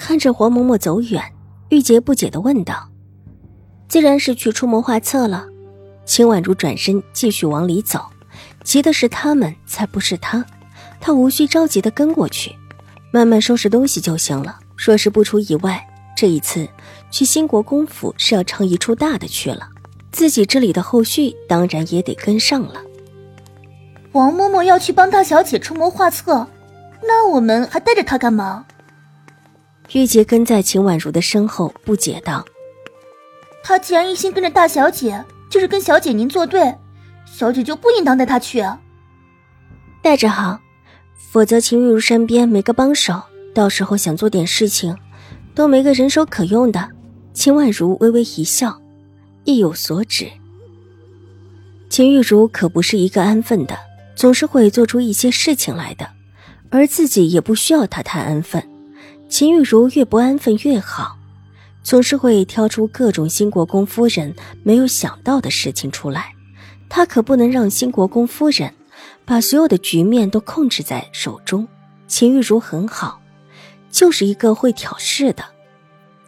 看着黄嬷嬷走远，玉洁不解的问道：“自然是去出谋划策了。”秦婉如转身继续往里走，急的是他们，才不是他。他无需着急的跟过去，慢慢收拾东西就行了。若是不出意外，这一次去兴国公府是要唱一出大的去了，自己这里的后续当然也得跟上了。王嬷嬷要去帮大小姐出谋划策，那我们还带着她干嘛？玉洁跟在秦婉如的身后，不解道：“她既然一心跟着大小姐，就是跟小姐您作对，小姐就不应当带她去。带着好，否则秦玉如身边没个帮手，到时候想做点事情，都没个人手可用的。”秦婉如微微一笑，意有所指。秦玉茹可不是一个安分的。总是会做出一些事情来的，而自己也不需要她太安分。秦玉茹越不安分越好，总是会挑出各种新国公夫人没有想到的事情出来。他可不能让新国公夫人把所有的局面都控制在手中。秦玉茹很好，就是一个会挑事的，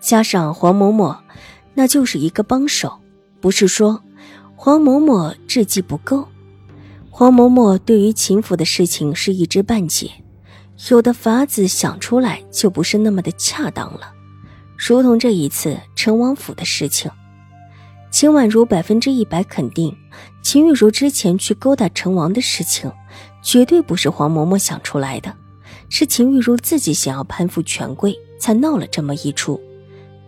加上黄嬷嬷，那就是一个帮手。不是说黄嬷嬷智计不够。黄嬷嬷对于秦府的事情是一知半解，有的法子想出来就不是那么的恰当了，如同这一次陈王府的事情，秦婉如百分之一百肯定，秦玉茹之前去勾搭陈王的事情，绝对不是黄嬷嬷想出来的，是秦玉茹自己想要攀附权贵，才闹了这么一出。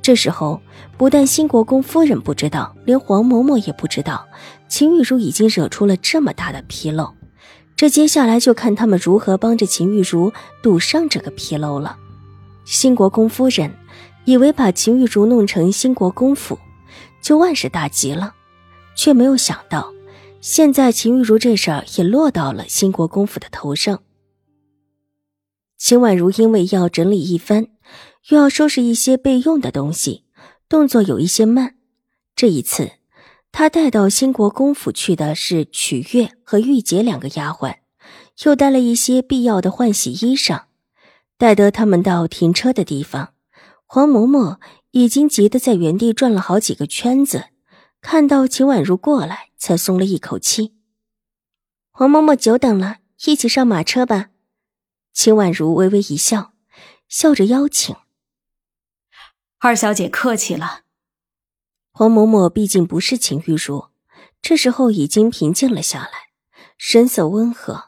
这时候，不但新国公夫人不知道，连黄嬷嬷也不知道，秦玉茹已经惹出了这么大的纰漏。这接下来就看他们如何帮着秦玉茹堵上这个纰漏了。新国公夫人以为把秦玉茹弄成新国公府，就万事大吉了，却没有想到，现在秦玉茹这事儿也落到了新国公府的头上。秦婉如因为要整理一番。又要收拾一些备用的东西，动作有一些慢。这一次，他带到兴国公府去的是曲月和玉洁两个丫鬟，又带了一些必要的换洗衣裳。待得他们到停车的地方，黄嬷嬷已经急得在原地转了好几个圈子，看到秦婉如过来，才松了一口气。黄嬷嬷久等了，一起上马车吧。秦婉如微微一笑，笑着邀请。二小姐客气了。黄嬷嬷毕竟不是秦玉茹，这时候已经平静了下来，神色温和。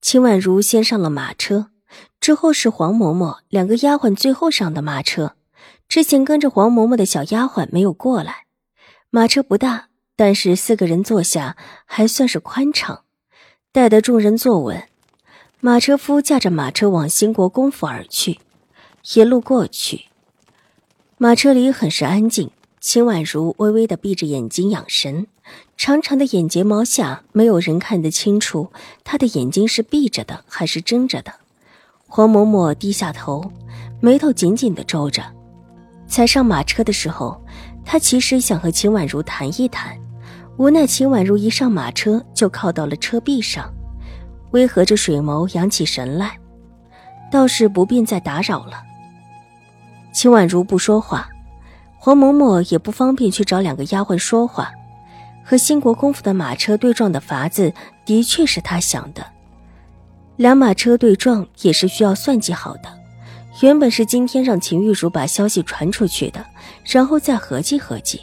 秦婉如先上了马车，之后是黄嬷嬷两个丫鬟最后上的马车。之前跟着黄嬷嬷的小丫鬟没有过来。马车不大，但是四个人坐下还算是宽敞。待得众人坐稳，马车夫驾着马车往兴国公府而去。一路过去。马车里很是安静，秦婉如微微的闭着眼睛养神，长长的眼睫毛下没有人看得清楚她的眼睛是闭着的还是睁着的。黄嬷嬷低下头，眉头紧紧的皱着。才上马车的时候，她其实想和秦婉如谈一谈，无奈秦婉如一上马车就靠到了车壁上，微合着水眸扬起神来，倒是不便再打扰了。秦婉如不说话，黄嬷嬷也不方便去找两个丫鬟说话。和兴国公府的马车对撞的法子，的确是他想的。两马车对撞也是需要算计好的。原本是今天让秦玉茹把消息传出去的，然后再合计合计，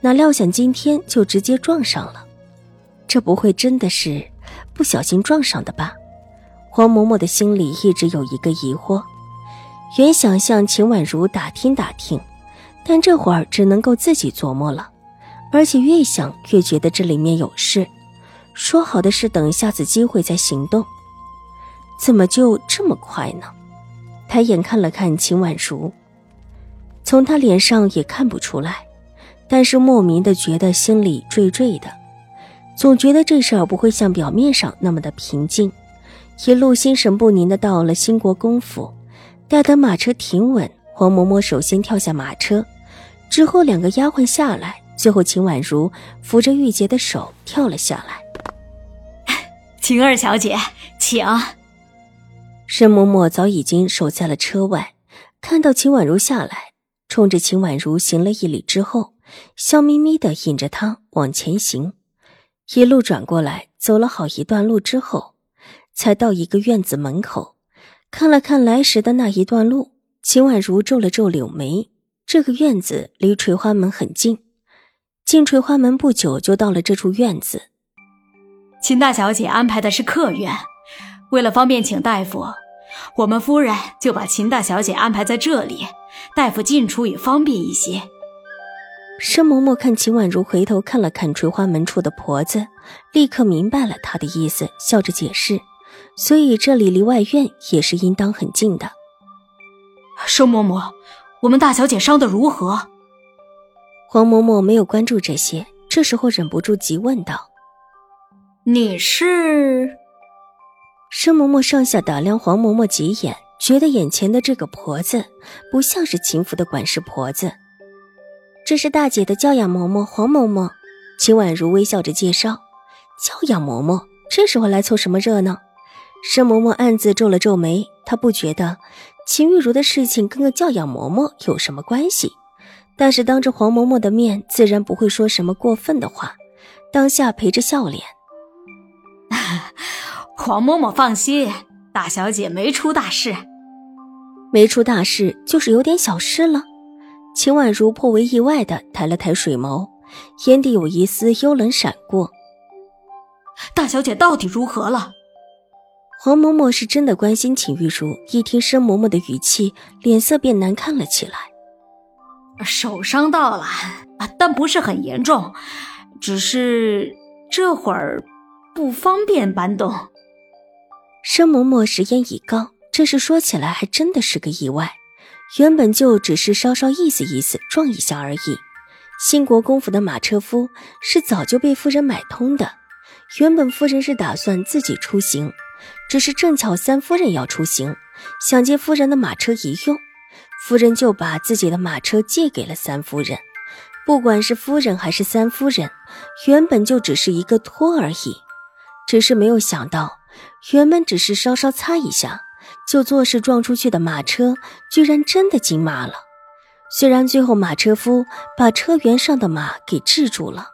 哪料想今天就直接撞上了。这不会真的是不小心撞上的吧？黄嬷嬷的心里一直有一个疑惑。原想向秦婉如打听打听，但这会儿只能够自己琢磨了，而且越想越觉得这里面有事。说好的是等下次机会再行动，怎么就这么快呢？抬眼看了看秦婉如，从她脸上也看不出来，但是莫名的觉得心里惴惴的，总觉得这事儿不会像表面上那么的平静。一路心神不宁的到了兴国公府，待等马车停稳，黄嬷嬷首先跳下马车，之后两个丫鬟下来，最后秦婉如扶着玉洁的手跳了下来。秦二小姐，请。沈嬷嬷早已经守在了车外，看到秦婉如下来，冲着秦婉如行了一礼之后，笑眯眯的引着她往前行，一路转过来，走了好一段路之后。才到一个院子门口，看了看来时的那一段路，秦婉如皱了皱柳眉。这个院子离垂花门很近，进垂花门不久就到了这处院子。秦大小姐安排的是客院，为了方便请大夫，我们夫人就把秦大小姐安排在这里，大夫进出也方便一些。申嬷嬷看秦婉如回头看了看垂花门处的婆子，立刻明白了她的意思，笑着解释。所以这里离外院也是应当很近的。申嬷嬷，我们大小姐伤得如何？黄嬷嬷没有关注这些，这时候忍不住急问道：“你是？”申嬷嬷上下打量黄嬷嬷几眼，觉得眼前的这个婆子不像是秦府的管事婆子。这是大姐的教养嬷嬷黄嬷嬷。秦婉如微笑着介绍：“教养嬷嬷，这时候来凑什么热闹？”申嬷嬷暗自皱了皱眉，她不觉得秦玉茹的事情跟个教养嬷嬷有什么关系，但是当着黄嬷嬷的面，自然不会说什么过分的话，当下陪着笑脸。黄嬷嬷放心，大小姐没出大事，没出大事就是有点小事了。秦婉如颇为意外的抬了抬水眸，眼底有一丝幽冷闪过。大小姐到底如何了？黄嬷嬷是真的关心秦玉茹，一听申嬷嬷的语气，脸色便难看了起来。手伤到了，但不是很严重，只是这会儿不方便搬动。申嬷嬷时言已告，这事说起来还真的是个意外。原本就只是稍稍意思意思，撞一下而已。兴国公府的马车夫是早就被夫人买通的，原本夫人是打算自己出行。只是正巧三夫人要出行，想借夫人的马车一用，夫人就把自己的马车借给了三夫人。不管是夫人还是三夫人，原本就只是一个托而已。只是没有想到，原本只是稍稍擦一下就做事撞出去的马车，居然真的惊马了。虽然最后马车夫把车辕上的马给制住了，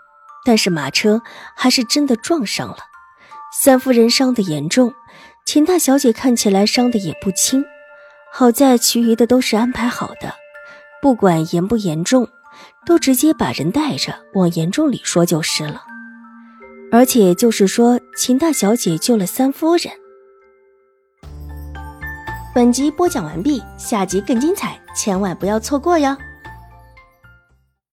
但是马车还是真的撞上了。三夫人伤得严重，秦大小姐看起来伤得也不轻。好在其余的都是安排好的，不管严不严重，都直接把人带着往严重里说就是了。而且就是说，秦大小姐救了三夫人。本集播讲完毕，下集更精彩，千万不要错过哟。